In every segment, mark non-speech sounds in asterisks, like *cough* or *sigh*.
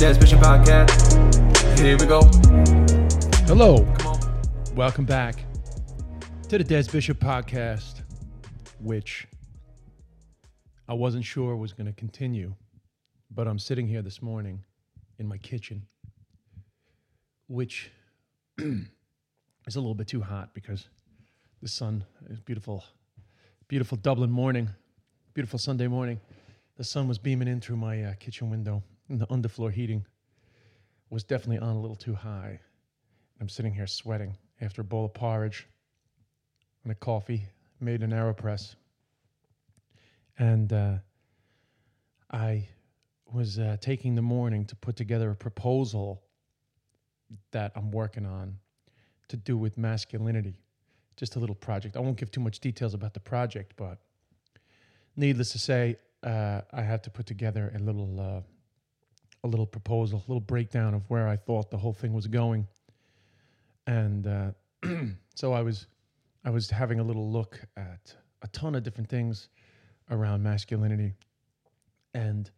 Des Bishop Podcast. Here we go. Hello. Come on. Welcome back to the Des Bishop podcast, which I wasn't sure was going to continue, but I'm sitting here this morning in my kitchen, which *clears throat* is a little bit too hot because the sun is beautiful, beautiful Dublin morning, beautiful Sunday morning. The sun was beaming in through my uh, kitchen window, and the underfloor heating was definitely on a little too high. I'm sitting here sweating after a bowl of porridge and a coffee made in AeroPress. And uh, I was uh, taking the morning to put together a proposal that I'm working on to do with masculinity. Just a little project. I won't give too much details about the project, but needless to say, uh, I had to put together a little uh, a little proposal, a little breakdown of where I thought the whole thing was going, and uh, *clears throat* so I was I was having a little look at a ton of different things around masculinity, and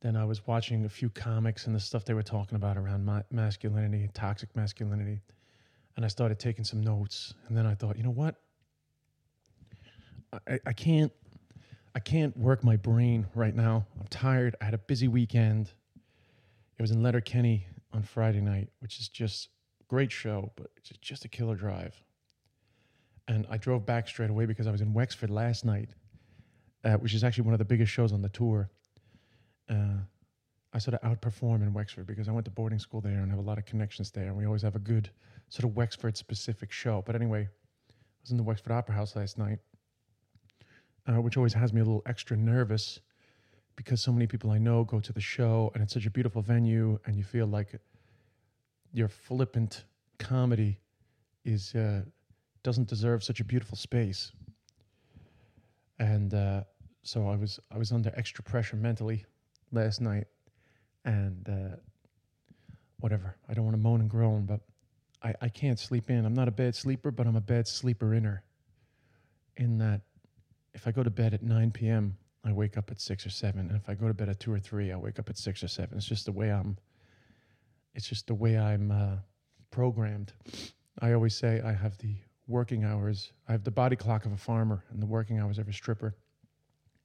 then I was watching a few comics and the stuff they were talking about around ma- masculinity, toxic masculinity, and I started taking some notes, and then I thought, you know what, I, I can't I can't work my brain right now. I'm tired. I had a busy weekend. It was in Letterkenny on Friday night, which is just great show, but it's just a killer drive. And I drove back straight away because I was in Wexford last night, uh, which is actually one of the biggest shows on the tour. Uh, I sort of outperform in Wexford because I went to boarding school there and have a lot of connections there, and we always have a good sort of Wexford specific show. But anyway, I was in the Wexford Opera House last night, uh, which always has me a little extra nervous because so many people I know go to the show and it's such a beautiful venue, and you feel like your flippant comedy is uh, doesn't deserve such a beautiful space. And uh, so I was I was under extra pressure mentally last night, and uh, whatever. I don't want to moan and groan, but I, I can't sleep in. I'm not a bad sleeper, but I'm a bad sleeper inner. In that, if I go to bed at 9 p.m., I wake up at six or seven, and if I go to bed at two or three, I wake up at six or seven. It's just the way I'm. It's just the way I'm uh, programmed. I always say I have the working hours. I have the body clock of a farmer and the working hours of a stripper,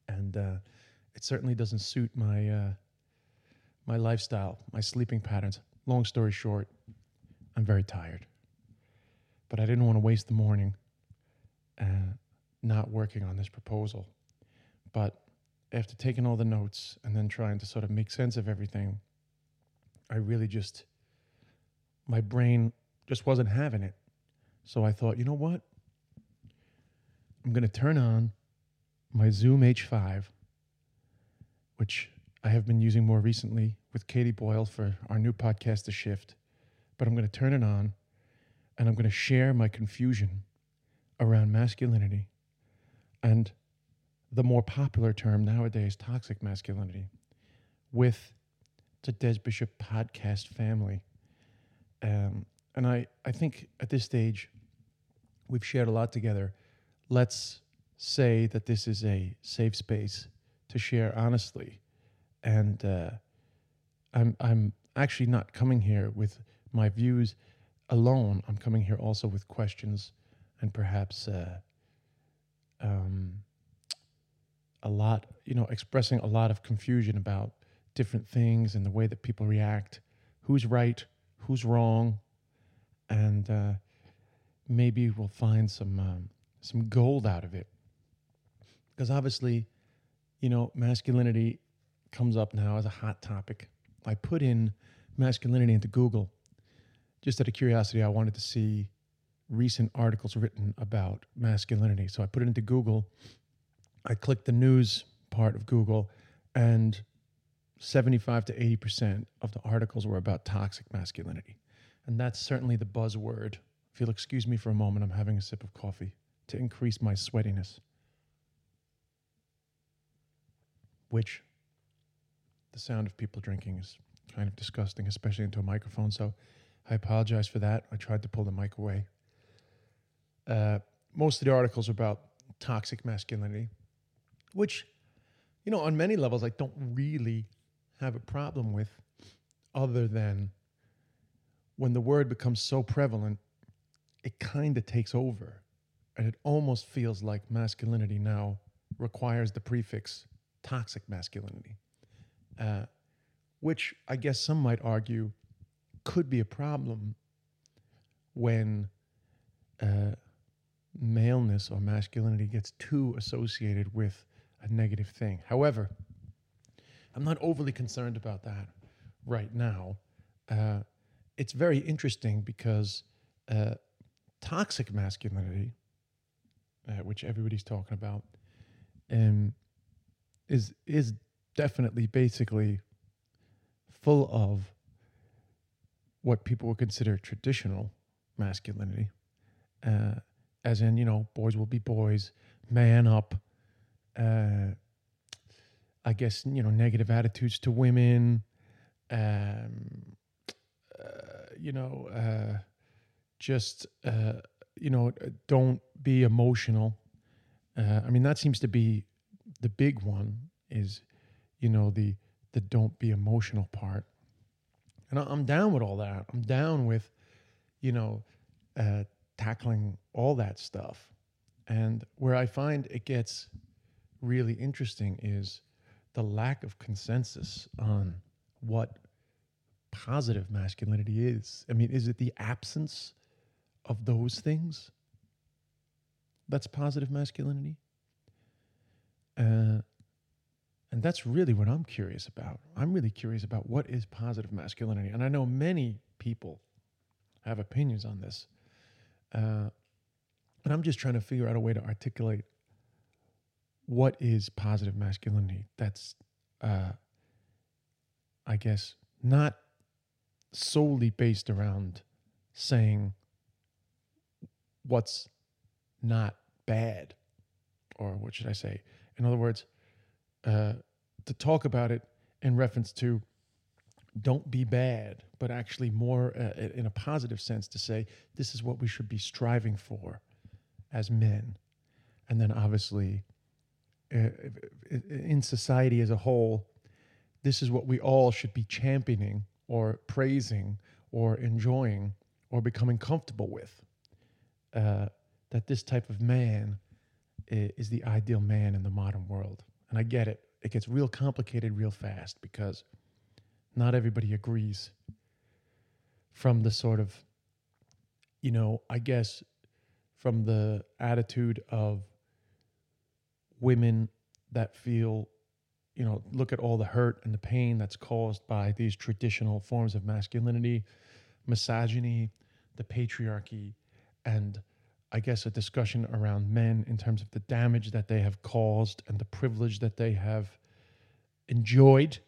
and uh, it certainly doesn't suit my uh, my lifestyle, my sleeping patterns. Long story short, I'm very tired, but I didn't want to waste the morning uh, not working on this proposal. But after taking all the notes and then trying to sort of make sense of everything, I really just my brain just wasn't having it. So I thought, you know what? I'm going to turn on my Zoom H5, which I have been using more recently with Katie Boyle for our new podcast, The Shift. But I'm going to turn it on and I'm going to share my confusion around masculinity and the more popular term nowadays, toxic masculinity, with the Des Bishop podcast family. Um, and I, I think at this stage, we've shared a lot together. Let's say that this is a safe space to share honestly. And uh, I'm, I'm actually not coming here with my views alone. I'm coming here also with questions and perhaps uh, um, a lot, you know, expressing a lot of confusion about different things and the way that people react, who's right, who's wrong, and uh, maybe we'll find some um, some gold out of it. Because obviously, you know, masculinity comes up now as a hot topic. I put in masculinity into Google just out of curiosity. I wanted to see recent articles written about masculinity, so I put it into Google. I clicked the news part of Google, and 75 to 80% of the articles were about toxic masculinity. And that's certainly the buzzword. If you'll excuse me for a moment, I'm having a sip of coffee to increase my sweatiness, which the sound of people drinking is kind of disgusting, especially into a microphone. So I apologize for that. I tried to pull the mic away. Uh, most of the articles are about toxic masculinity, which, you know, on many levels, I don't really have a problem with, other than when the word becomes so prevalent, it kind of takes over. And it almost feels like masculinity now requires the prefix toxic masculinity, uh, which I guess some might argue could be a problem when uh, maleness or masculinity gets too associated with a negative thing. However, I'm not overly concerned about that right now. Uh, it's very interesting because uh, toxic masculinity, uh, which everybody's talking about, um, is is definitely basically full of what people would consider traditional masculinity, uh, as in you know boys will be boys, man up. Uh, I guess you know negative attitudes to women, um, uh, you know, uh, just uh, you know, don't be emotional. Uh, I mean, that seems to be the big one. Is you know the the don't be emotional part, and I- I'm down with all that. I'm down with you know uh, tackling all that stuff, and where I find it gets really interesting is the lack of consensus on what positive masculinity is. I mean, is it the absence of those things that's positive masculinity? Uh, and that's really what I'm curious about. I'm really curious about what is positive masculinity. And I know many people have opinions on this. Uh, and I'm just trying to figure out a way to articulate what is positive masculinity? That's uh, i guess not solely based around saying what's not bad or what should i say? In other words uh, to talk about it in reference to don't be bad but actually more uh, in a positive sense to say this is what we should be striving for as men. And then obviously in society as a whole, this is what we all should be championing or praising or enjoying or becoming comfortable with. Uh, that this type of man is the ideal man in the modern world. And I get it. It gets real complicated real fast because not everybody agrees from the sort of, you know, I guess from the attitude of women that feel, you know, look at all the hurt and the pain that's caused by these traditional forms of masculinity, misogyny, the patriarchy, and I guess a discussion around men in terms of the damage that they have caused and the privilege that they have enjoyed,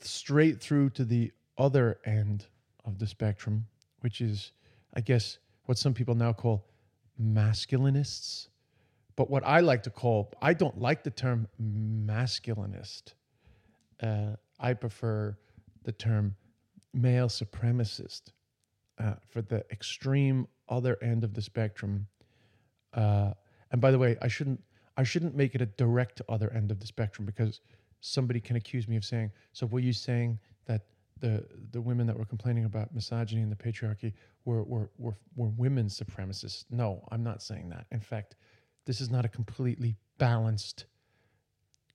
straight through to the other end of the spectrum, which is, I guess, what some people now call masculinists. But what I like to call, I don't like the term masculinist. Uh, I prefer the term male supremacist uh, for the extreme other end of the spectrum. Uh, and by the way, I shouldn't I shouldn't make it a direct other end of the spectrum because somebody can accuse me of saying, so were you saying that the the women that were complaining about misogyny and the patriarchy were were were, were women supremacists? No, I'm not saying that. In fact, this is not a completely balanced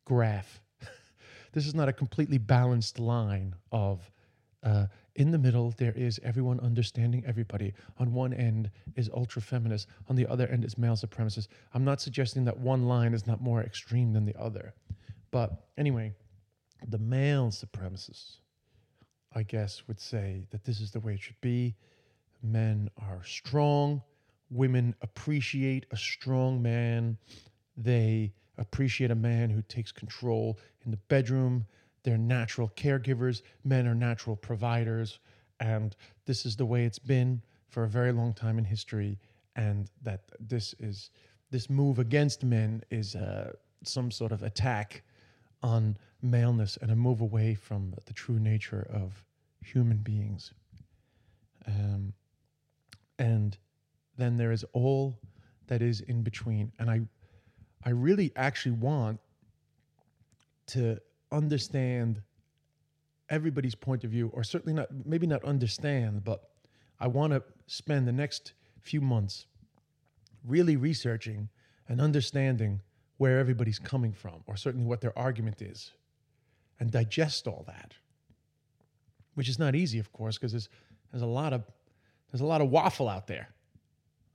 graph. *laughs* this is not a completely balanced line of uh, in the middle there is everyone understanding everybody. On one end is ultra feminist on the other end is male supremacist. I'm not suggesting that one line is not more extreme than the other. But anyway the male supremacists i guess would say that this is the way it should be. Men are strong women appreciate a strong man they appreciate a man who takes control in the bedroom. They're natural caregivers. Men are natural providers. And this is the way it's been for a very long time in history. And that this is this move against men is uh, some sort of attack on maleness and a move away from the true nature of human beings. Um, and then there is all that is in between. And I, I really actually want to understand everybody's point of view, or certainly not, maybe not understand, but I want to spend the next few months really researching and understanding where everybody's coming from, or certainly what their argument is, and digest all that. Which is not easy, of course, because there's there's a lot of there's a lot of waffle out there.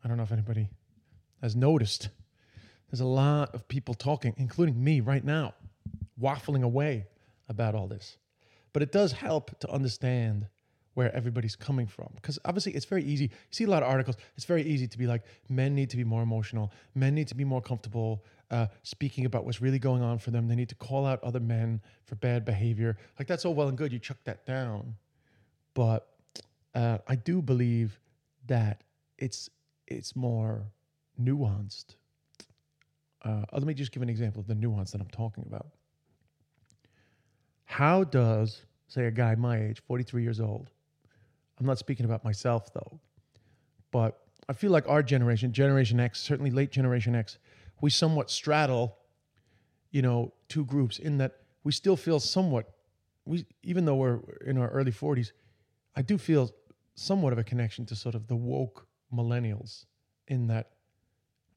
I don't know if anybody has noticed. There's a lot of people talking, including me right now, waffling away about all this. But it does help to understand where everybody's coming from. Because obviously, it's very easy. You see a lot of articles. It's very easy to be like, men need to be more emotional. Men need to be more comfortable uh, speaking about what's really going on for them. They need to call out other men for bad behavior. Like, that's all well and good. You chuck that down. But uh, I do believe that it's it's more nuanced. Uh, let me just give an example of the nuance that I'm talking about. How does, say, a guy my age, 43 years old, I'm not speaking about myself though, but I feel like our generation, Generation X, certainly late Generation X, we somewhat straddle, you know, two groups in that we still feel somewhat, we even though we're in our early 40s, I do feel somewhat of a connection to sort of the woke millennials in that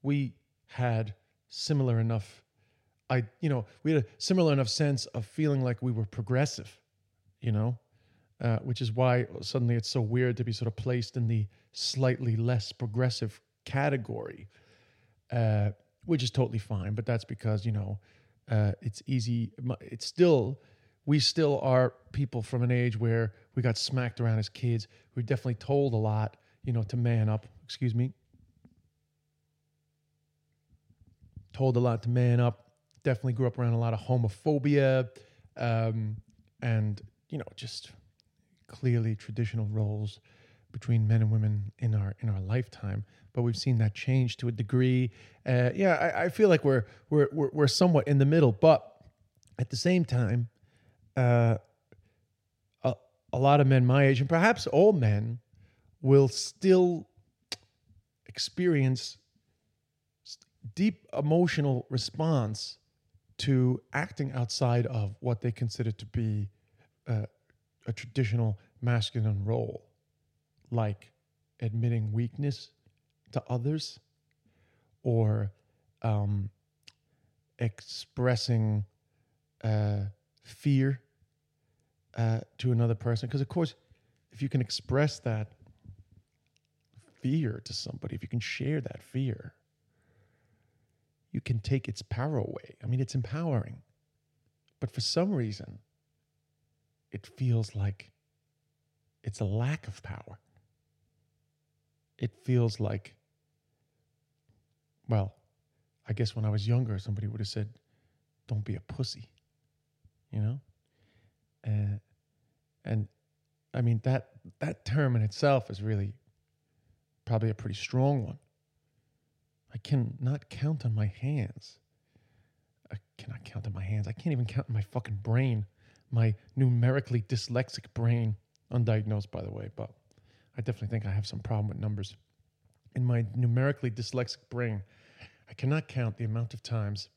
we had similar enough I you know we had a similar enough sense of feeling like we were progressive, you know, uh, which is why suddenly it's so weird to be sort of placed in the slightly less progressive category, uh, which is totally fine. But that's because you know uh, it's easy. It's still we still are people from an age where we got smacked around as kids. We are definitely told a lot, you know, to man up. Excuse me. Told a lot to man up definitely grew up around a lot of homophobia um, and, you know, just clearly traditional roles between men and women in our in our lifetime. But we've seen that change to a degree. Uh, yeah, I, I, feel like we're, we're we're we're somewhat in the middle, but at the same time, uh, a, a lot of men my age, and perhaps all men, will still experience deep emotional response to acting outside of what they consider to be uh, a traditional masculine role, like admitting weakness to others or um, expressing uh, fear uh, to another person. Because, of course, if you can express that fear to somebody, if you can share that fear, you can take its power away. I mean, it's empowering. But for some reason, it feels like it's a lack of power. It feels like, well, I guess when I was younger, somebody would have said, don't be a pussy, you know? Uh, and I mean, that, that term in itself is really probably a pretty strong one. I cannot count on my hands. I cannot count on my hands. I can't even count on my fucking brain, my numerically dyslexic brain. Undiagnosed, by the way, but I definitely think I have some problem with numbers. In my numerically dyslexic brain, I cannot count the amount of times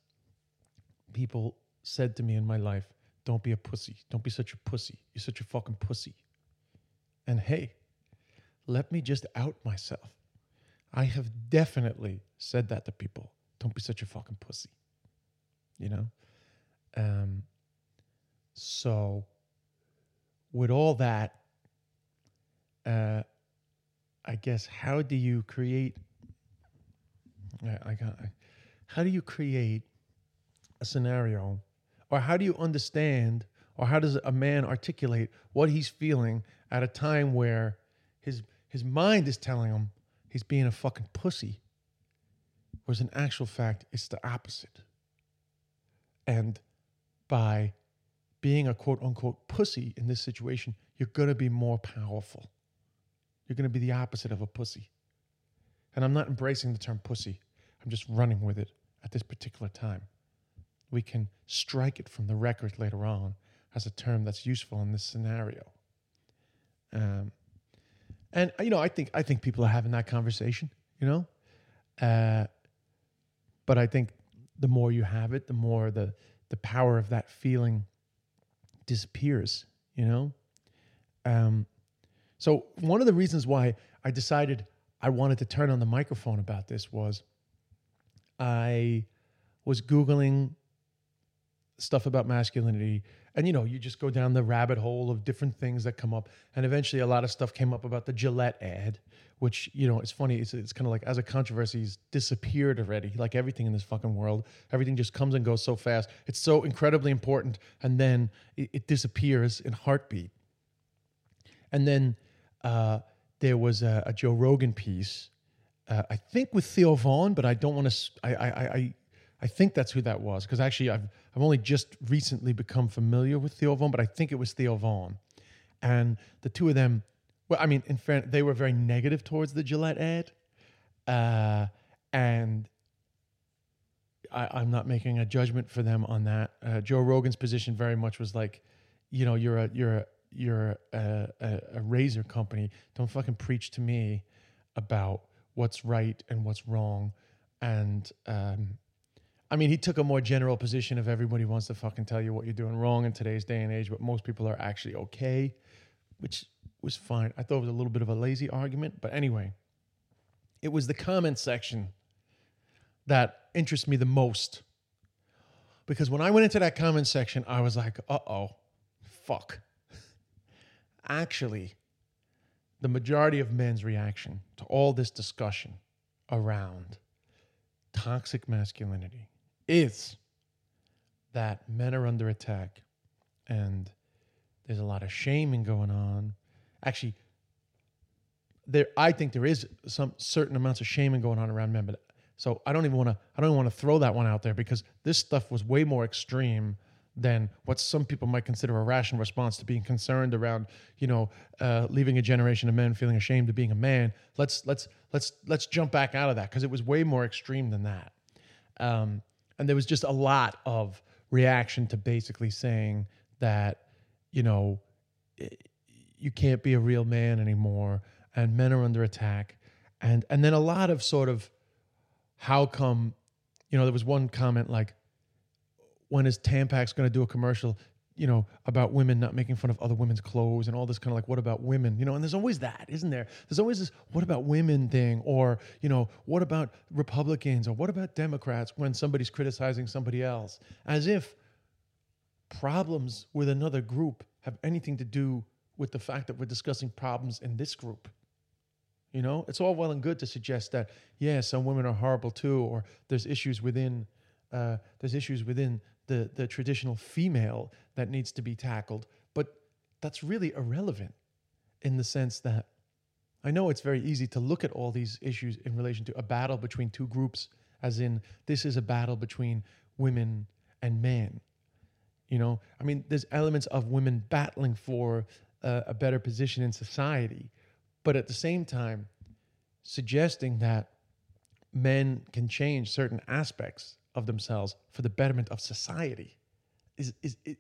people said to me in my life, Don't be a pussy. Don't be such a pussy. You're such a fucking pussy. And hey, let me just out myself. I have definitely said that to people. Don't be such a fucking pussy. You know? Um, so, with all that, uh, I guess, how do you create? I, I got. How do you create a scenario, or how do you understand, or how does a man articulate what he's feeling at a time where his his mind is telling him he's being a fucking pussy. Whereas in actual fact, it's the opposite. And by being a quote unquote pussy in this situation, you're going to be more powerful. You're going to be the opposite of a pussy. And I'm not embracing the term pussy, I'm just running with it at this particular time. We can strike it from the record later on as a term that's useful in this scenario. Um, and you know, I think I think people are having that conversation. You know, uh, but I think the more you have it, the more the the power of that feeling disappears. You know, um, so one of the reasons why I decided I wanted to turn on the microphone about this was I was googling stuff about masculinity. And you know you just go down the rabbit hole of different things that come up. And eventually a lot of stuff came up about the gillette ad which you know it's funny. It's, it's kind of like as a controversy has disappeared already. Like everything in this fucking world everything just comes and goes so fast. It's so incredibly important. And then it, it disappears in heartbeat. And then uh, there was a, a, joe rogan piece uh, i think with theo von but i don't want to I, I i I think that's who that was because actually I've I've only just recently become familiar with Theo Von, but I think it was Theo Von, and the two of them. Well, I mean, in fairness, they were very negative towards the Gillette ad, uh, and I, am not making a judgment for them on that. Uh, Joe Rogan's position very much was like, you know, you're a you're a you're a, a, a razor company. Don't fucking preach to me about what's right and what's wrong, and um, I mean, he took a more general position of everybody wants to fucking tell you what you're doing wrong in today's day and age, but most people are actually okay, which was fine. I thought it was a little bit of a lazy argument, but anyway, it was the comment section that interests me the most. Because when I went into that comment section, I was like, uh oh, fuck. *laughs* Actually, the majority of men's reaction to all this discussion around toxic masculinity is that men are under attack and there's a lot of shaming going on. Actually, there I think there is some certain amounts of shaming going on around men, but so I don't even want to I don't want to throw that one out there because this stuff was way more extreme than what some people might consider a rational response to being concerned around, you know, uh, leaving a generation of men feeling ashamed of being a man. Let's let's let's let's jump back out of that because it was way more extreme than that. Um, and there was just a lot of reaction to basically saying that you know you can't be a real man anymore and men are under attack. And and then a lot of sort of how come you know there was one comment like when is tampax going to do a commercial you know, about women not making fun of other women's clothes and all this kind of like, what about women? You know, and there's always that, isn't there? There's always this, what about women thing? Or, you know, what about Republicans? Or what about Democrats when somebody's criticizing somebody else? As if problems with another group have anything to do with the fact that we're discussing problems in this group. You know, it's all well and good to suggest that, yeah, some women are horrible too, or there's issues within, uh, there's issues within the, the traditional female that needs to be tackled. But that's really irrelevant in the sense that I know it's very easy to look at all these issues in relation to a battle between two groups, as in, this is a battle between women and men. You know, I mean, there's elements of women battling for a better position in society, but at the same time, suggesting that men can change certain aspects of themselves for the betterment of society is, is it,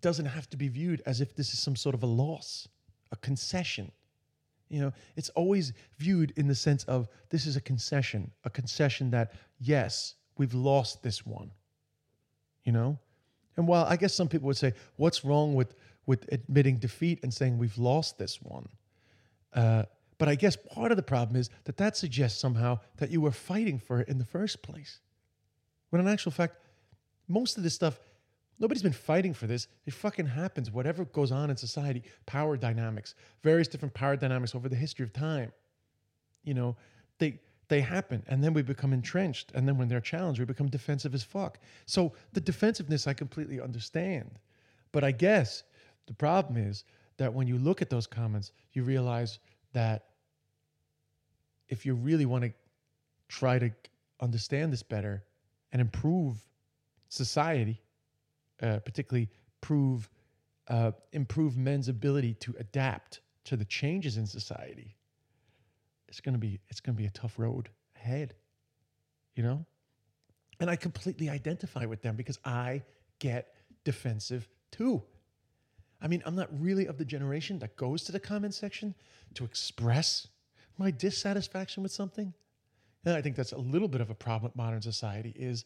doesn't have to be viewed as if this is some sort of a loss, a concession. You know, it's always viewed in the sense of this is a concession, a concession that, yes, we've lost this one. You know? And while I guess some people would say, what's wrong with, with admitting defeat and saying we've lost this one? Uh, but I guess part of the problem is that that suggests somehow that you were fighting for it in the first place. When in actual fact, most of this stuff, nobody's been fighting for this. It fucking happens. Whatever goes on in society, power dynamics, various different power dynamics over the history of time, you know, they they happen and then we become entrenched and then when they're challenged we become defensive as fuck so the defensiveness i completely understand but i guess the problem is that when you look at those comments you realize that if you really want to try to understand this better and improve society, uh, particularly prove uh, improve men's ability to adapt to the changes in society, it's gonna be it's gonna be a tough road ahead. You know, and I completely identify with them because I get defensive too. I mean, I'm not really of the generation that goes to the comment section to express my dissatisfaction with something. And I think that's a little bit of a problem with modern society is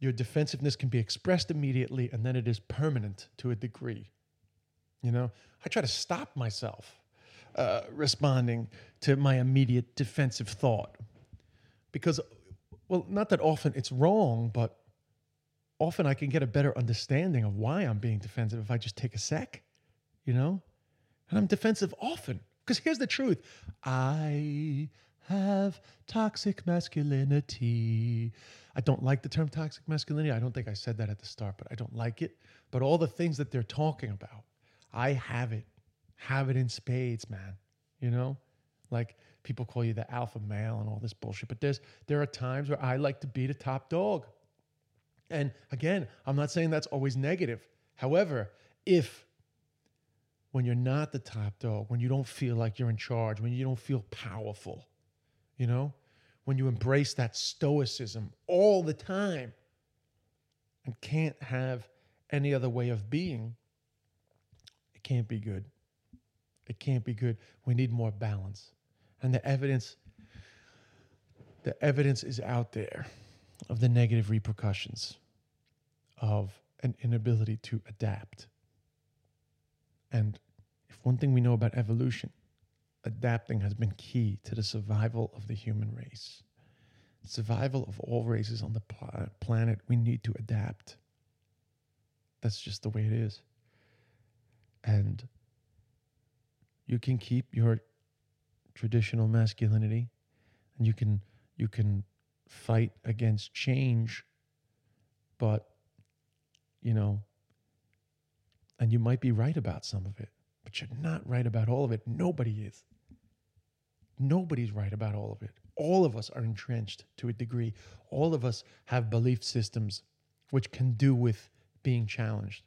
your defensiveness can be expressed immediately and then it is permanent to a degree. You know, I try to stop myself uh, responding to my immediate defensive thought because, well, not that often it's wrong, but often I can get a better understanding of why I'm being defensive if I just take a sec, you know? And I'm defensive often. Because here's the truth I have toxic masculinity. I don't like the term toxic masculinity. I don't think I said that at the start, but I don't like it. But all the things that they're talking about, I have it, have it in spades, man. You know, like people call you the alpha male and all this bullshit. But there's there are times where I like to be the top dog. And again, I'm not saying that's always negative. However, if when you're not the top dog, when you don't feel like you're in charge, when you don't feel powerful, you know, when you embrace that stoicism all the time and can't have any other way of being, it can't be good. It can't be good. We need more balance. And the evidence the evidence is out there of the negative repercussions of an inability to adapt. And if one thing we know about evolution, adapting has been key to the survival of the human race. Survival of all races on the planet, we need to adapt. That's just the way it is. And you can keep your traditional masculinity and you can you can fight against change but you know and you might be right about some of it but you're not right about all of it nobody is Nobody's right about all of it. All of us are entrenched to a degree. All of us have belief systems which can do with being challenged.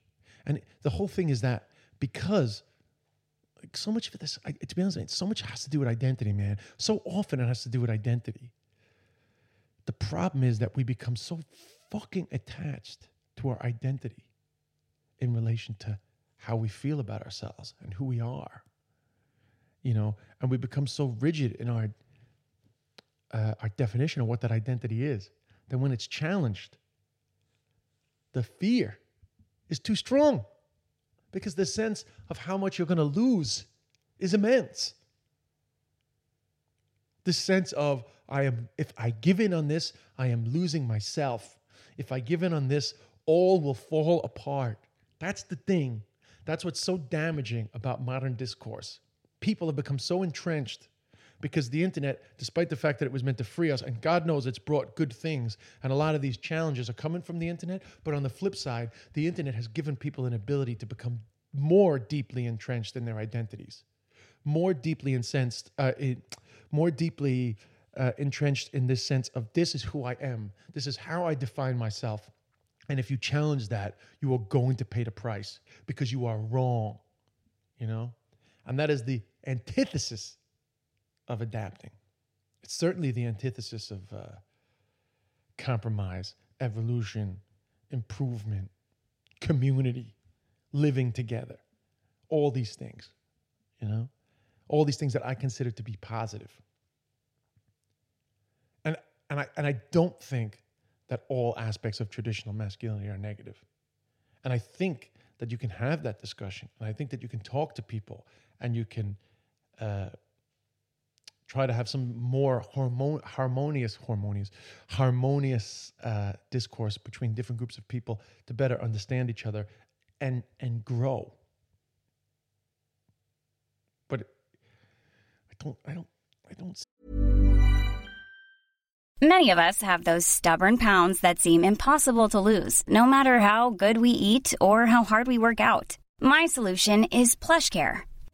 And the whole thing is that because like so much of this, I, to be honest, so much has to do with identity, man. So often it has to do with identity. The problem is that we become so fucking attached to our identity in relation to how we feel about ourselves and who we are you know, and we become so rigid in our uh, our definition of what that identity is that when it's challenged, the fear is too strong because the sense of how much you're going to lose is immense. The sense of I am if I give in on this, I am losing myself. If I give in on this, all will fall apart. That's the thing. That's what's so damaging about modern discourse people have become so entrenched because the internet, despite the fact that it was meant to free us, and God knows it's brought good things, and a lot of these challenges are coming from the internet. But on the flip side, the internet has given people an ability to become more deeply entrenched in their identities, more deeply incensed, uh, it, more deeply uh, entrenched in this sense of this is who I am, this is how I define myself. And if you challenge that, you are going to pay the price because you are wrong, you know? And that is the antithesis of adapting. It's certainly the antithesis of uh, compromise, evolution, improvement, community, living together. All these things, you know, all these things that I consider to be positive. And, and, I, and I don't think that all aspects of traditional masculinity are negative. And I think that you can have that discussion. And I think that you can talk to people and you can uh, try to have some more hormon- harmonious, harmonious, harmonious uh, discourse between different groups of people to better understand each other and and grow. But I don't, I don't, I don't. Many of us have those stubborn pounds that seem impossible to lose, no matter how good we eat or how hard we work out. My solution is PlushCare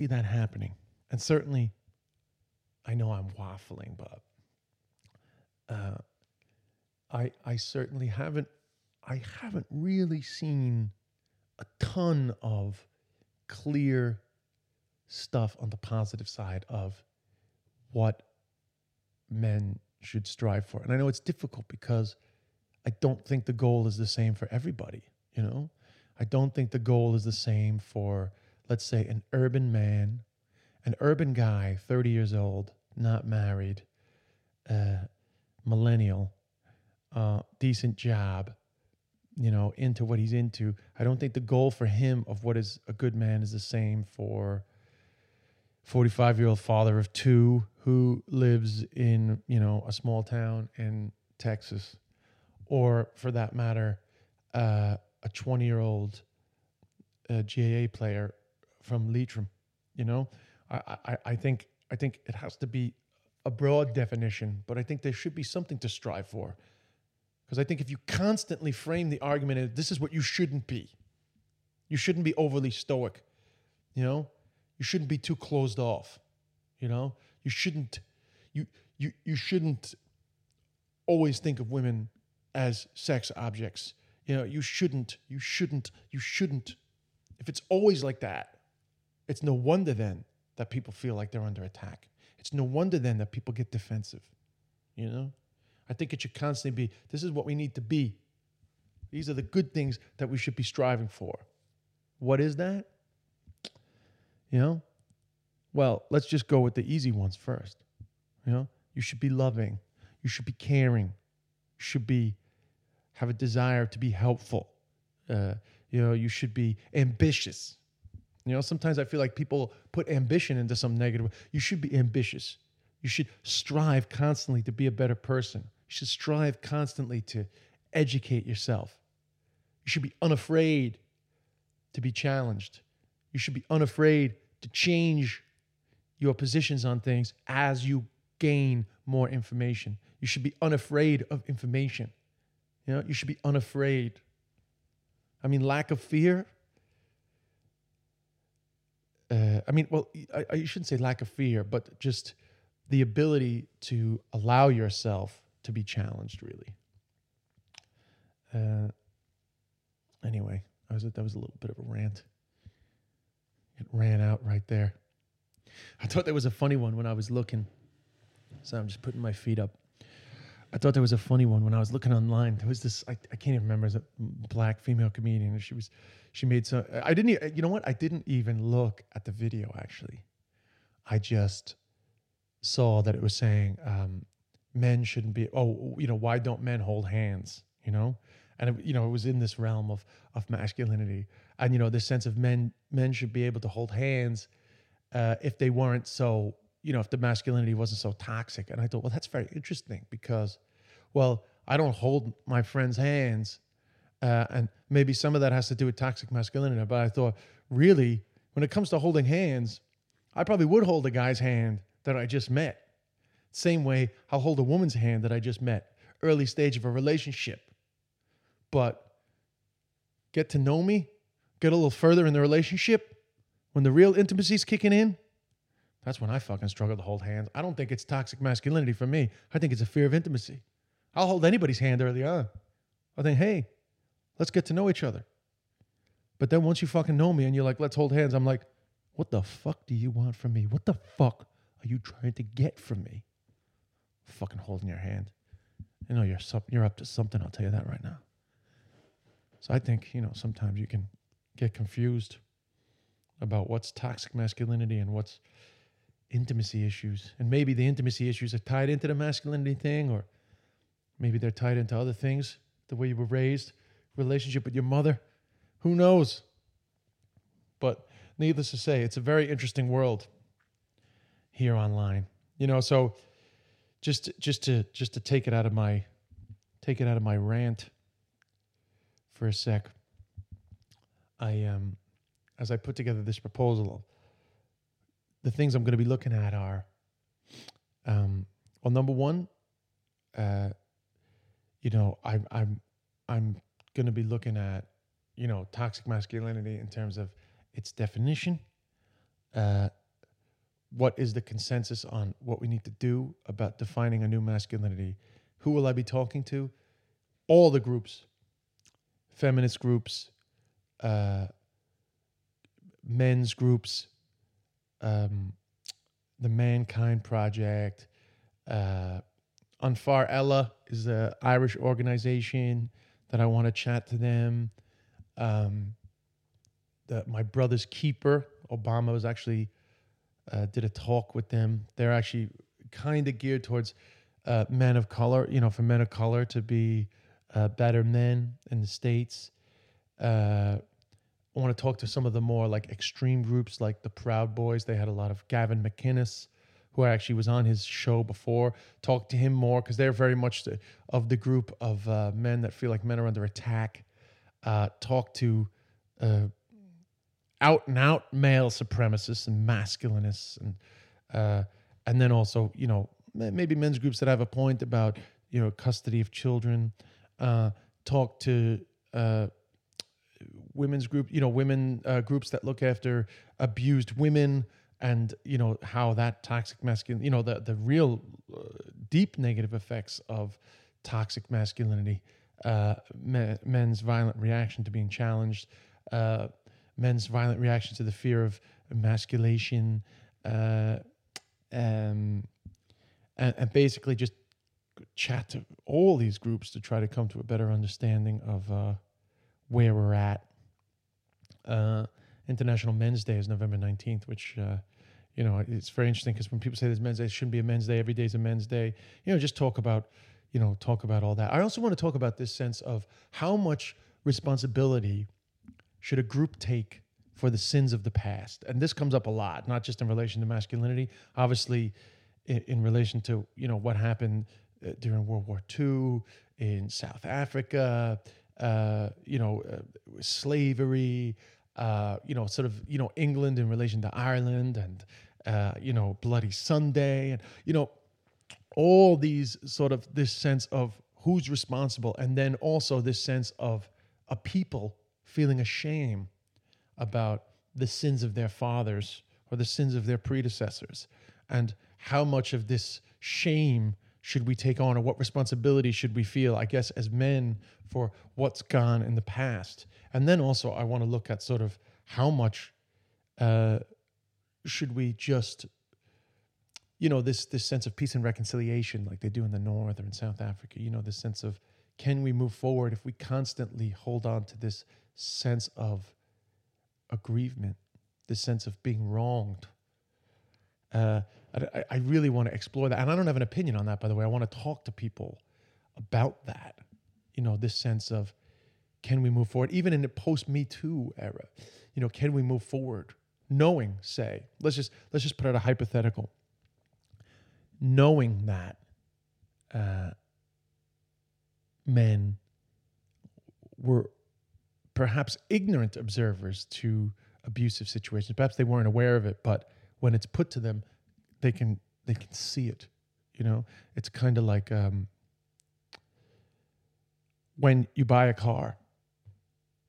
See that happening. And certainly, I know I'm waffling, but uh, I I certainly haven't I haven't really seen a ton of clear stuff on the positive side of what men should strive for. And I know it's difficult because I don't think the goal is the same for everybody, you know? I don't think the goal is the same for let's say an urban man, an urban guy, 30 years old, not married, uh, millennial, uh, decent job, you know, into what he's into. I don't think the goal for him of what is a good man is the same for 45 year old father of two who lives in, you know, a small town in Texas, or for that matter, uh, a 20 year old uh, GAA player from Leitrim. You know, I, I, I think I think it has to be a broad definition, but I think there should be something to strive for. Because I think if you constantly frame the argument as this is what you shouldn't be, you shouldn't be overly stoic. You know, you shouldn't be too closed off. You know, you shouldn't you you you shouldn't always think of women as sex objects. You know, you shouldn't, you shouldn't, you shouldn't. If it's always like that, it's no wonder then that people feel like they're under attack. It's no wonder then that people get defensive. You know? I think it should constantly be this is what we need to be. These are the good things that we should be striving for. What is that? You know? Well, let's just go with the easy ones first. You know, you should be loving, you should be caring, you should be have a desire to be helpful. Uh, you know, you should be ambitious. You know, sometimes I feel like people put ambition into some negative. You should be ambitious. You should strive constantly to be a better person. You should strive constantly to educate yourself. You should be unafraid to be challenged. You should be unafraid to change your positions on things as you gain more information. You should be unafraid of information. You know, you should be unafraid. I mean, lack of fear. Uh, I mean, well, I, I shouldn't say lack of fear, but just the ability to allow yourself to be challenged, really. Uh, anyway, I was that was a little bit of a rant. It ran out right there. I thought there was a funny one when I was looking. So I'm just putting my feet up. I thought there was a funny one when I was looking online. There was this I, I can't even remember. Was a black female comedian, she was she made some. I didn't. e- You know what? I didn't even look at the video actually. I just saw that it was saying um, men shouldn't be. Oh, you know, why don't men hold hands? You know, and it, you know, it was in this realm of of masculinity, and you know, this sense of men men should be able to hold hands uh, if they weren't so, you know, if the masculinity wasn't so toxic. And I thought, well, that's very interesting because, well, I don't hold my friends' hands. Uh, and maybe some of that has to do with toxic masculinity. But I thought, really, when it comes to holding hands, I probably would hold a guy's hand that I just met. Same way I'll hold a woman's hand that I just met, early stage of a relationship. But get to know me, get a little further in the relationship, when the real intimacy's kicking in, that's when I fucking struggle to hold hands. I don't think it's toxic masculinity for me. I think it's a fear of intimacy. I'll hold anybody's hand early on. I think, hey, let's get to know each other. But then once you fucking know me and you're like, let's hold hands, I'm like, what the fuck do you want from me? What the fuck are you trying to get from me? Fucking holding your hand. You know, you're, you're up to something, I'll tell you that right now. So I think, you know, sometimes you can get confused about what's toxic masculinity and what's intimacy issues. And maybe the intimacy issues are tied into the masculinity thing, or maybe they're tied into other things, the way you were raised, relationship with your mother. Who knows? But needless to say, it's a very interesting world here online. You know, so just just to just to take it out of my take it out of my rant for a sec. I um as I put together this proposal, the things I'm going to be looking at are um well number one, uh you know, I I'm I'm going to be looking at you know toxic masculinity in terms of its definition uh what is the consensus on what we need to do about defining a new masculinity? Who will I be talking to? All the groups, feminist groups, uh, men's groups, um, the Mankind Project. Uh, Unfar Ella is an Irish organization that I want to chat to them. Um, the, my brother's keeper, Obama was actually uh, did a talk with them. They're actually kind of geared towards uh, men of color, you know, for men of color to be uh, better men in the States. Uh, I want to talk to some of the more like extreme groups like the Proud Boys. They had a lot of Gavin McInnes, who I actually was on his show before. Talk to him more because they're very much the, of the group of uh, men that feel like men are under attack. Uh, talk to out and out male supremacists and masculinists and uh, and then also you know maybe men's groups that have a point about you know custody of children uh, talk to uh, women's group you know women uh, groups that look after abused women and you know how that toxic masculine you know the the real uh, deep negative effects of toxic masculinity uh, men's violent reaction to being challenged men's violent reaction to the fear of emasculation, uh, um, and, and, basically just chat to all these groups to try to come to a better understanding of uh, where we're at. Uh, International Men's Day is November 19th, which, uh, you know, it's very interesting because when people say there's Men's Day, it shouldn't be a Men's Day. Every day is a Men's Day. You know, just talk about, you know, talk about all that. I also want to talk about this sense of how much responsibility – should a group take for the sins of the past? And this comes up a lot, not just in relation to masculinity, obviously in, in relation to you know what happened uh, during World War II in South Africa, uh, you know, uh, slavery, uh, you know, sort of you know England in relation to Ireland, and uh, you know Bloody Sunday, and you know all these sort of this sense of who's responsible, and then also this sense of a people feeling ashamed about the sins of their fathers or the sins of their predecessors. And how much of this shame should we take on, or what responsibility should we feel, I guess, as men for what's gone in the past? And then also, I want to look at sort of how much uh, should we just, you know, this this sense of peace and reconciliation, like they do in the North or in South Africa. You know, this sense of can we move forward if we constantly hold on to this sense of aggrievement, this sense of being wronged. Uh, I, really want to explore that. And I don't have an opinion on that, by the way. I want to talk to people about that. You know, this sense of can we move forward, even in the post Me Too era? You know, can we move forward? Knowing, say, let's just let's just put out a hypothetical. Knowing that uh, men were perhaps ignorant observers to abusive situations. Perhaps they weren't aware of it, but when it's put to them, they can they can see it. You know, it's kind of like um, when you buy a car,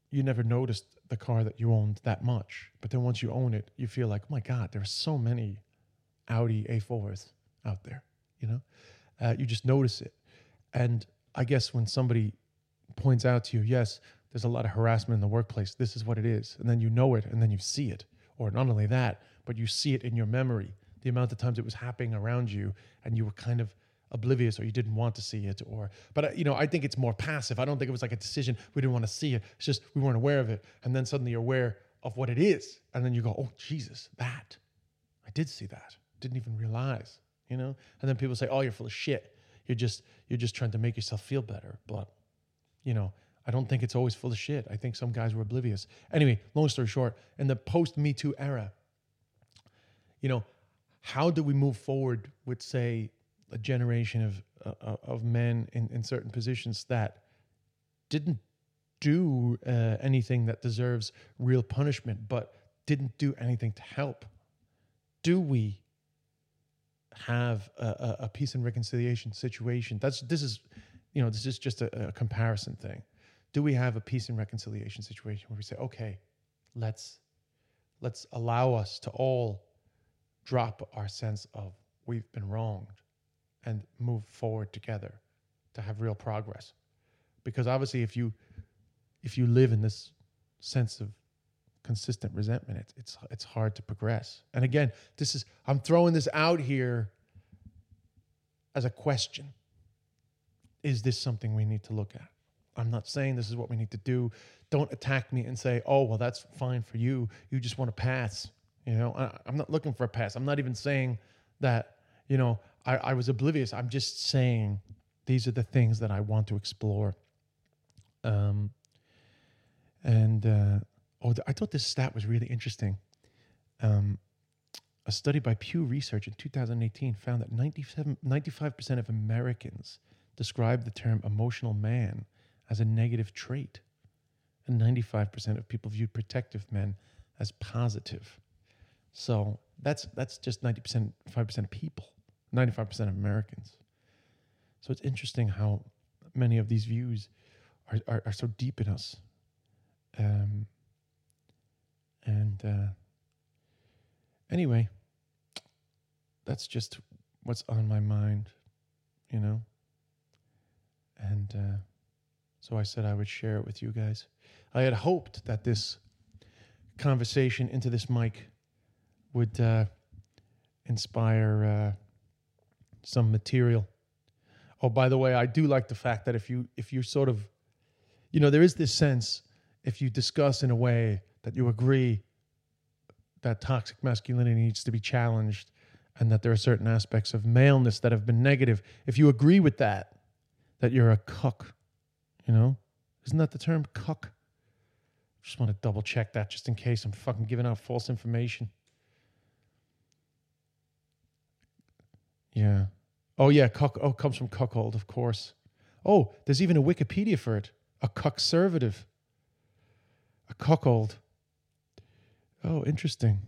you never noticed the car that you owned that much, but then once you own it, you feel like, oh my God, there are so many Audi A4s out there. You know, uh, you just notice it, and I guess when somebody points out to you, yes, there's a lot of harassment in the workplace. This is what it is. And then you know it and then you see it. Or not only that, but you see it in your memory. The amount of times it was happening around you and you were kind of oblivious or you didn't want to see it or but uh, you know i think it's more passive i don't think it was like a decision we didn't want to see it it's just we weren't aware of it and then suddenly you're aware of what it is. And then you go, oh, Jesus, that. I did see that. Didn't even realize, you know? And then people say, oh, you're full of shit. You're just, you're just trying to make yourself feel better. But, you know, I don't think it's always full of shit. I think some guys were oblivious. Anyway, long story short, in the post Me Too era, you know, how do we move forward with, say, a generation of uh, of men in, in certain positions that didn't do uh, anything that deserves real punishment, but didn't do anything to help? Do we have a, a, a peace and reconciliation situation? That's this is, you know, this is just a, a comparison thing. Do we have a peace and reconciliation situation where we say, okay, let's let's allow us to all drop our sense of we've been wronged and move forward together to have real progress? Because obviously if you if you live in this sense of consistent resentment it's it's it's hard to progress. And again this is i'm throwing this out here as a question. Is this something we need to look at i'm not saying this is what we need to do don't attack me and say oh well that's fine for you you just want to pass you know I, i'm not looking for a pass i'm not even saying that you know I, I was oblivious. I'm just saying these are the things that I want to explore. Um, and uh, oh, I thought this stat was really interesting. Um, a study by Pew Research in 2018 found that 97, 95% of Americans describe the term emotional man as a negative trait, and 95% of people viewed protective men as positive. So that's that's just 90%, 5% of people. 95% of Americans. So it's interesting how many of these views are, are, are so deep in us. Um, and uh, anyway, that's just what's on my mind, you know? And uh, so I said I would share it with you guys. I had hoped that this conversation into this mic would uh, inspire uh, some material. Oh, by the way, I do like the fact that if you if you sort of, you know, there is this sense if you discuss in a way that you agree that toxic masculinity needs to be challenged and that there are certain aspects of maleness that have been negative. If you agree with that, that you're a cuck, you know, isn't that the term cuck? Just want to double check that just in case I'm fucking giving out false information. Yeah. Oh yeah, cuck. Oh, comes from cuckold, of course. Oh, there's even a Wikipedia for it. A cuckservative. A cuckold. Oh, interesting.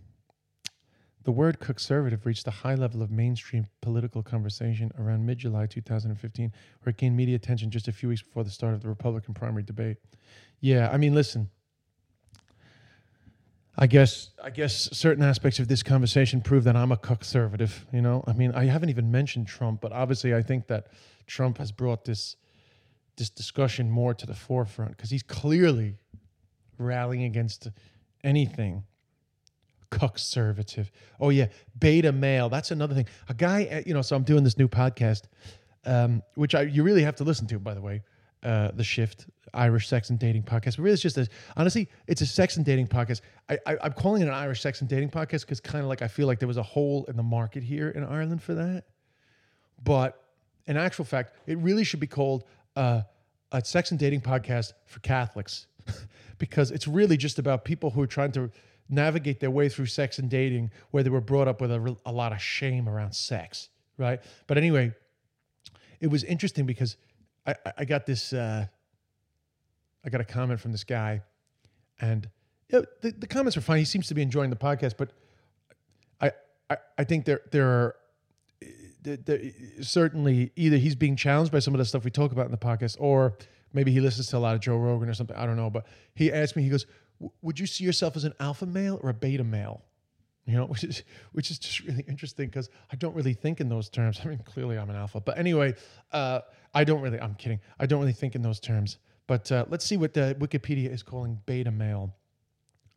The word cuckservative reached a high level of mainstream political conversation around mid July 2015, where it gained media attention just a few weeks before the start of the Republican primary debate. Yeah, I mean, listen, I guess I guess certain aspects of this conversation prove that I'm a conservative. You know, I mean, I haven't even mentioned Trump, but obviously, I think that Trump has brought this this discussion more to the forefront because he's clearly rallying against anything conservative. Oh yeah, beta male. That's another thing. A guy, uh, you know. So I'm doing this new podcast, um, which I you really have to listen to, by the way. Uh, the shift Irish sex and dating podcast. But really, it's just a honestly, it's a sex and dating podcast. I, I am calling it an Irish sex and dating podcast because kind of like I feel like there was a hole in the market here in Ireland for that. But in actual fact, it really should be called uh, a sex and dating podcast for Catholics *laughs* because it's really just about people who are trying to navigate their way through sex and dating where they were brought up with a, a lot of shame around sex, right? But anyway, it was interesting because I, I got this. Uh, I got a comment from this guy, and the, the comments are fine. He seems to be enjoying the podcast, but I I, I think there there are there, there, certainly either he's being challenged by some of the stuff we talk about in the podcast, or maybe he listens to a lot of Joe Rogan or something. I don't know, but he asked me. He goes, "Would you see yourself as an alpha male or a beta male?" You know, *laughs* which is which is just really interesting because I don't really think in those terms. *laughs* I mean, clearly I'm an alpha, but anyway, uh, I don't really. I'm kidding. I don't really think in those terms. But uh, let's see what the Wikipedia is calling beta male.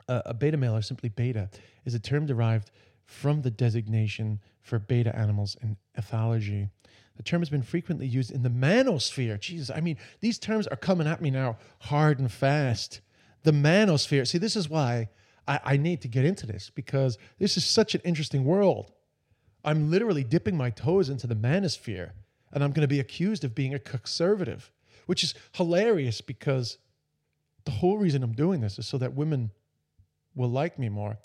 Uh, a beta male, or simply beta, is a term derived from the designation for beta animals in ethology. The term has been frequently used in the manosphere. Jesus, I mean, these terms are coming at me now hard and fast. The manosphere. See, this is why I, I need to get into this because this is such an interesting world. I'm literally dipping my toes into the manosphere and I'm going to be accused of being a conservative, which is hilarious because the whole reason I'm doing this is so that women will like me more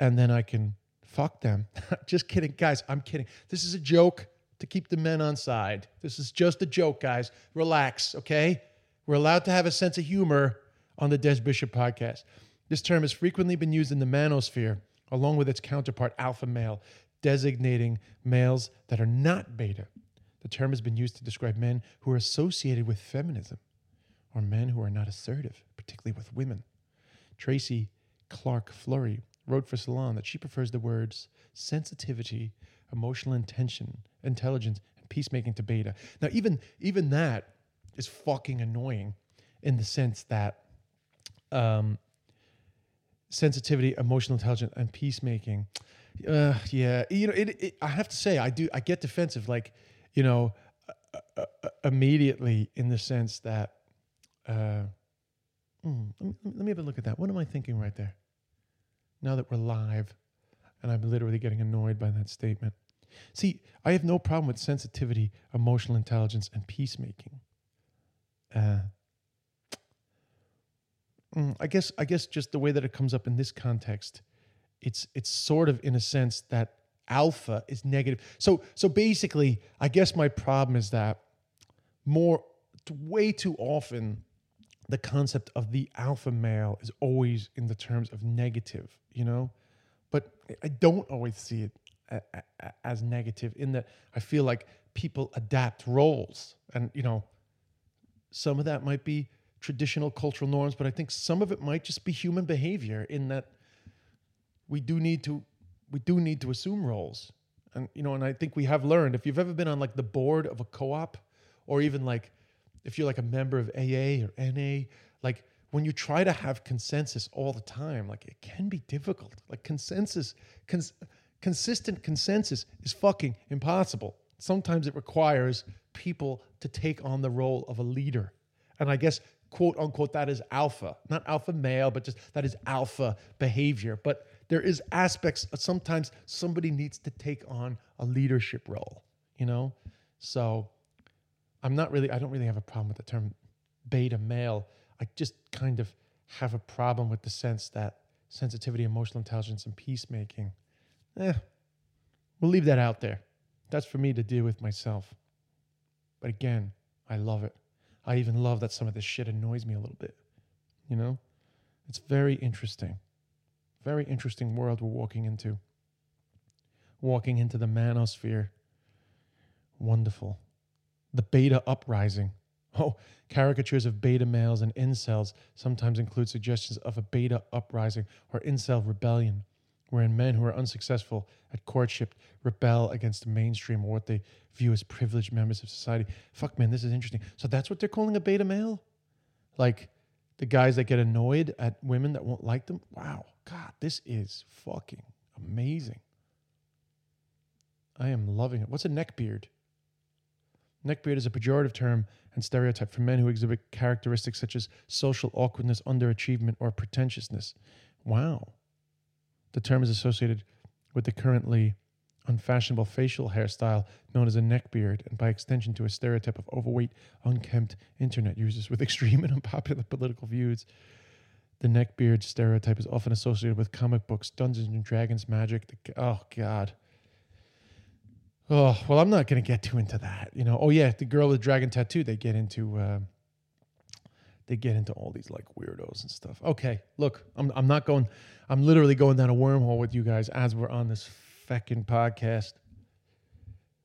and then I can fuck them. *laughs* just kidding. Guys, I'm kidding. This is a joke to keep the men on side. This is just a joke, guys. Relax, okay? We're allowed to have a sense of humor on the Des Bishop podcast. This term has frequently been used in the manosphere, along with its counterpart, alpha male, designating males that are not beta. The term has been used to describe men who are associated with feminism or men who are not assertive, particularly with women. Tracy Clark Flory wrote for Salon that she prefers the words sensitivity, emotional intention, intelligence, and peacemaking to beta. Now, even even that is fucking annoying in the sense that um, sensitivity, emotional intelligence, and peacemaking. Uh, yeah, you know, it, it, I have to say, I do. I get defensive, like you know, uh, uh, uh immediately in the sense that. Mm, let, me, let me have a look at that. What am I thinking right there? Now that we're live, and I'm literally getting annoyed by that statement. See, I have no problem with sensitivity, emotional intelligence, and peacemaking. Uh, mm, I guess I guess just the way that it comes up in this context, it's it's sort of in a sense that alpha is negative. So so basically, I guess my problem is that more way too often the concept of the alpha male is always in the terms of negative, you know? But I don't always see it as negative in that I feel like people adapt roles and you know some of that might be traditional cultural norms but I think some of it might just be human behavior in that we do need to we do need to assume roles and you know and I think we have learned if you've ever been on like the board of a co-op or even like if you're like a member of AA or NA like when you try to have consensus all the time like it can be difficult like consensus cons- consistent consensus is fucking impossible. Sometimes it requires people to take on the role of a leader. And I guess, quote unquote, that is alpha, not alpha male, but just that is alpha behavior. But there is aspects, sometimes somebody needs to take on a leadership role, you know? So I'm not really, I don't really have a problem with the term beta male. I just kind of have a problem with the sense that sensitivity, emotional intelligence, and peacemaking eh, we'll leave that out there. That's for me to deal with myself. But again, I love it. I even love that some of this shit annoys me a little bit. You know? It's very interesting. Very interesting world we're walking into. Walking into the manosphere. Wonderful. The beta uprising. *laughs* Oh, caricatures of beta males and incels sometimes include suggestions of a beta uprising or incel rebellion wherein men who are unsuccessful at courtship rebel against the mainstream or what they view as privileged members of society. Fuck, man, this is interesting. So that's what they're calling a beta male? Like the guys that get annoyed at women that won't like them? Wow, God, this is fucking amazing. I am loving it. What's a neckbeard? Neckbeard is a pejorative term and stereotype for men who exhibit characteristics such as social awkwardness, underachievement, or pretentiousness. Wow. The term is associated with the currently unfashionable facial hairstyle known as a neck beard, and by extension to a stereotype of overweight, unkempt internet users with *laughs* extreme and unpopular political views. The neck beard stereotype is often associated with comic books, Dungeons and Dragons, magic. The, oh God. Oh well, I'm not going to get too into that. You know. Oh yeah, the girl with the dragon tattoo. They get into. Uh, they get into all these like weirdos and stuff. Okay, look, I'm I'm not going. I'm literally going down a wormhole with you guys as we're on this feckin' podcast.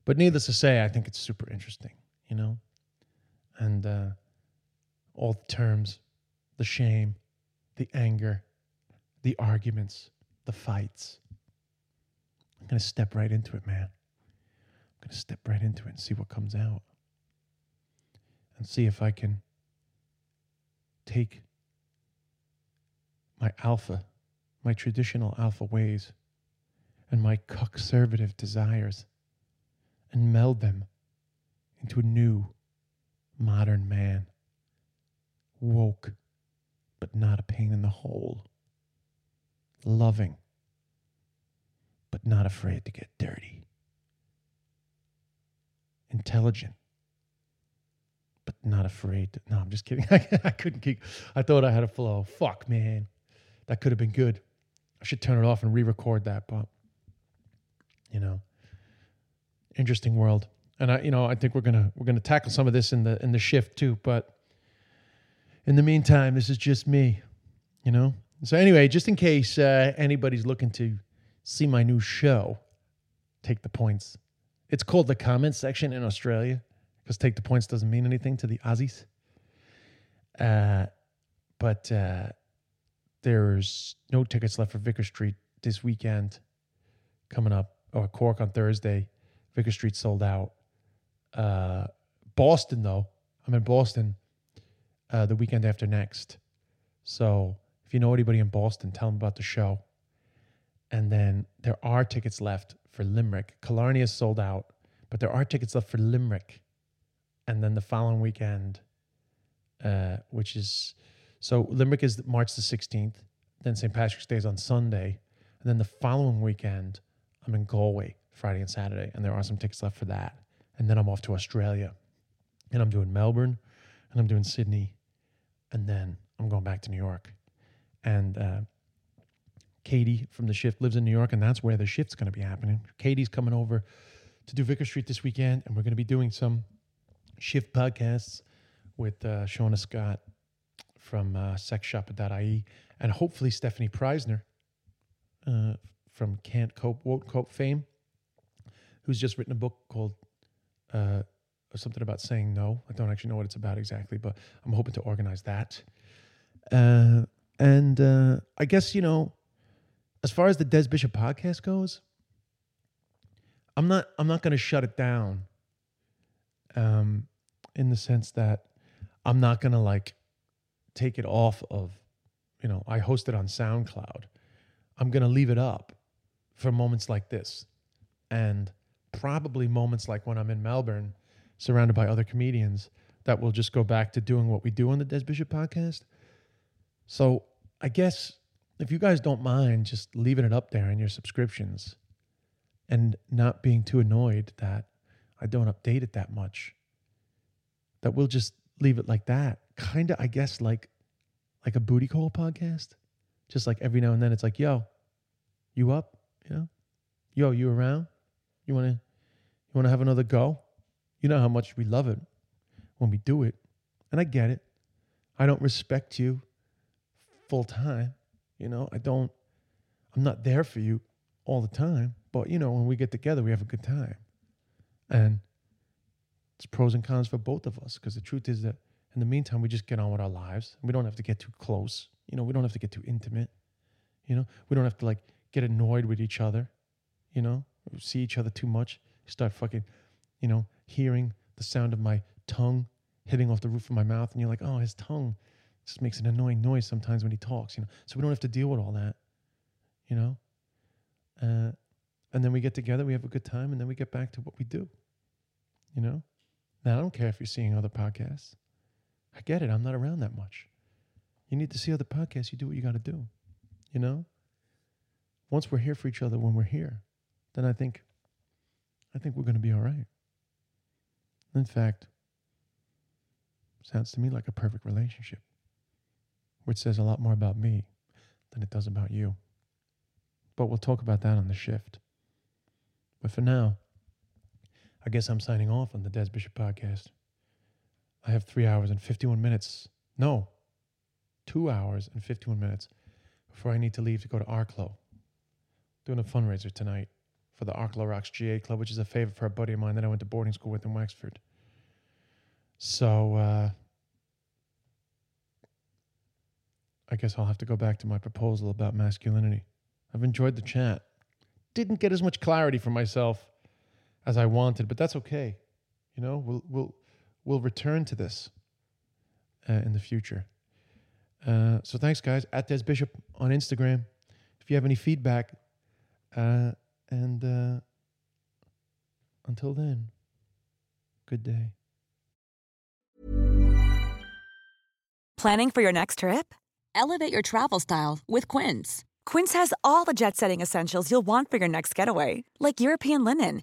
But needless to say, I think it's super interesting, you know, and uh, all the terms, the shame, the anger, the arguments, the fights. I'm gonna step right into it, man. I'm gonna step right into it and see what comes out, and see if I can take my alpha, my traditional alpha ways, and my conservative desires and meld them into a new modern man. Woke, but not a pain in the hole. loving, but not afraid to get dirty, intelligent, but not afraid to. No, I'm just kidding. *laughs* I, couldn't keep. I thought I had a flow. Fuck, man. That could have been good. I should turn it off and re record that, but, you know, interesting world. And I, you know, I think we're gonna we're gonna tackle some of this in the in the shift too. But in the meantime, this is just me, you know. So anyway, just in case uh, anybody's looking to see my new show, take the points. It's called the comment section in Australia because take the points doesn't mean anything to the Aussies. Uh, but uh, there's no tickets left for Vicar Street this weekend coming up, or Cork on Thursday. Vicar Street sold out. Uh, Boston, though, I'm in Boston uh, the weekend after next. So if you know anybody in Boston, tell them about the show. And then there are tickets left for Limerick. Killarney is sold out, but there are tickets left for Limerick. And then the following weekend, uh, which is so Limerick is March the 16th. Then St. Patrick's Day is on Sunday. And then the following weekend, I'm in Galway Friday and Saturday. And there are some tickets left for that. And then I'm off to Australia. And I'm doing Melbourne and I'm doing Sydney. And then I'm going back to New York. And uh, Katie from the shift lives in New York, and that's where the shift's going to be happening. Katie's coming over to do Vicar Street this weekend, and we're going to be doing some shift podcasts with uh, Shauna Scott from uh, sexshop.ie and hopefully Stefanie Preissner uh, from Can't Cope, Won't Cope fame, who's just written a book called uh, something about saying no. I don't actually know what it's about exactly, but I'm hoping to organize that. Uh, and uh, I guess, you know, as far as the Des Bishop podcast goes, I'm not I'm not going to shut it down. Um, in the sense that I'm not going to like take it off of, you know, I host it on SoundCloud. I'm going to leave it up for moments like this. And probably moments like when I'm in Melbourne surrounded by other comedians that will just go back to doing what we do on the Des Bishop podcast. So I guess if you guys don't mind just leaving it up there in your subscriptions and not being too annoyed that I don't update it that much, that we'll just leave it like that. Kind of, I guess, like like a booty call podcast. Just like every now and then it's like, yo, you up? You know? Yo, you around? You wanna you wanna have another go? You know how much we love it when we do it. And I get it. I don't respect you full time. You know, I don't, I'm not there for you all the time. But, you know, when we get together, we have a good time. And it's pros and cons for both of us because the truth is that in the meantime, we just get on with our lives. We don't have to get too close. You know, we don't have to get too intimate. You know, we don't have to like get annoyed with each other. You know, see each other too much. Start fucking, you know, hearing the sound of my tongue hitting off the roof of my mouth, and you're like, oh, his tongue just makes an annoying noise sometimes when he talks, you know. So we don't have to deal with all that, you know. Uh, and then we get together, we have a good time, and then we get back to what we do, you know. Now I don't care if you're seeing other podcasts. I get it. I'm not around that much. You need to see other podcasts. You do what you got to do, you know. Once we're here for each other, when we're here, then I think, I think we're going to be all right. In fact, sounds to me like a perfect relationship, which says a lot more about me than it does about you. But we'll talk about that on the shift. But for now, I guess I'm signing off on the Des Bishop podcast. I have three hours and 51 minutes. No, two hours and 51 minutes before I need to leave to go to Arklow. Doing a fundraiser tonight for the Arklow Rocks GAA Club, which is a favorite for a buddy of mine that I went to boarding school with in Wexford. So uh, I guess I'll have to go back to my proposal about masculinity. I've enjoyed the chat. Didn't get as much clarity for myself as I wanted, but that's okay. You know, we'll we'll we'll return to this uh, in the future. Uh, so thanks, guys. At Des Bishop on Instagram. If you have any feedback, uh, and uh, until then, good day. Planning for your next trip? Elevate your travel style with Quince. Quince has all the jet setting essentials you'll want for your next getaway, like European linen,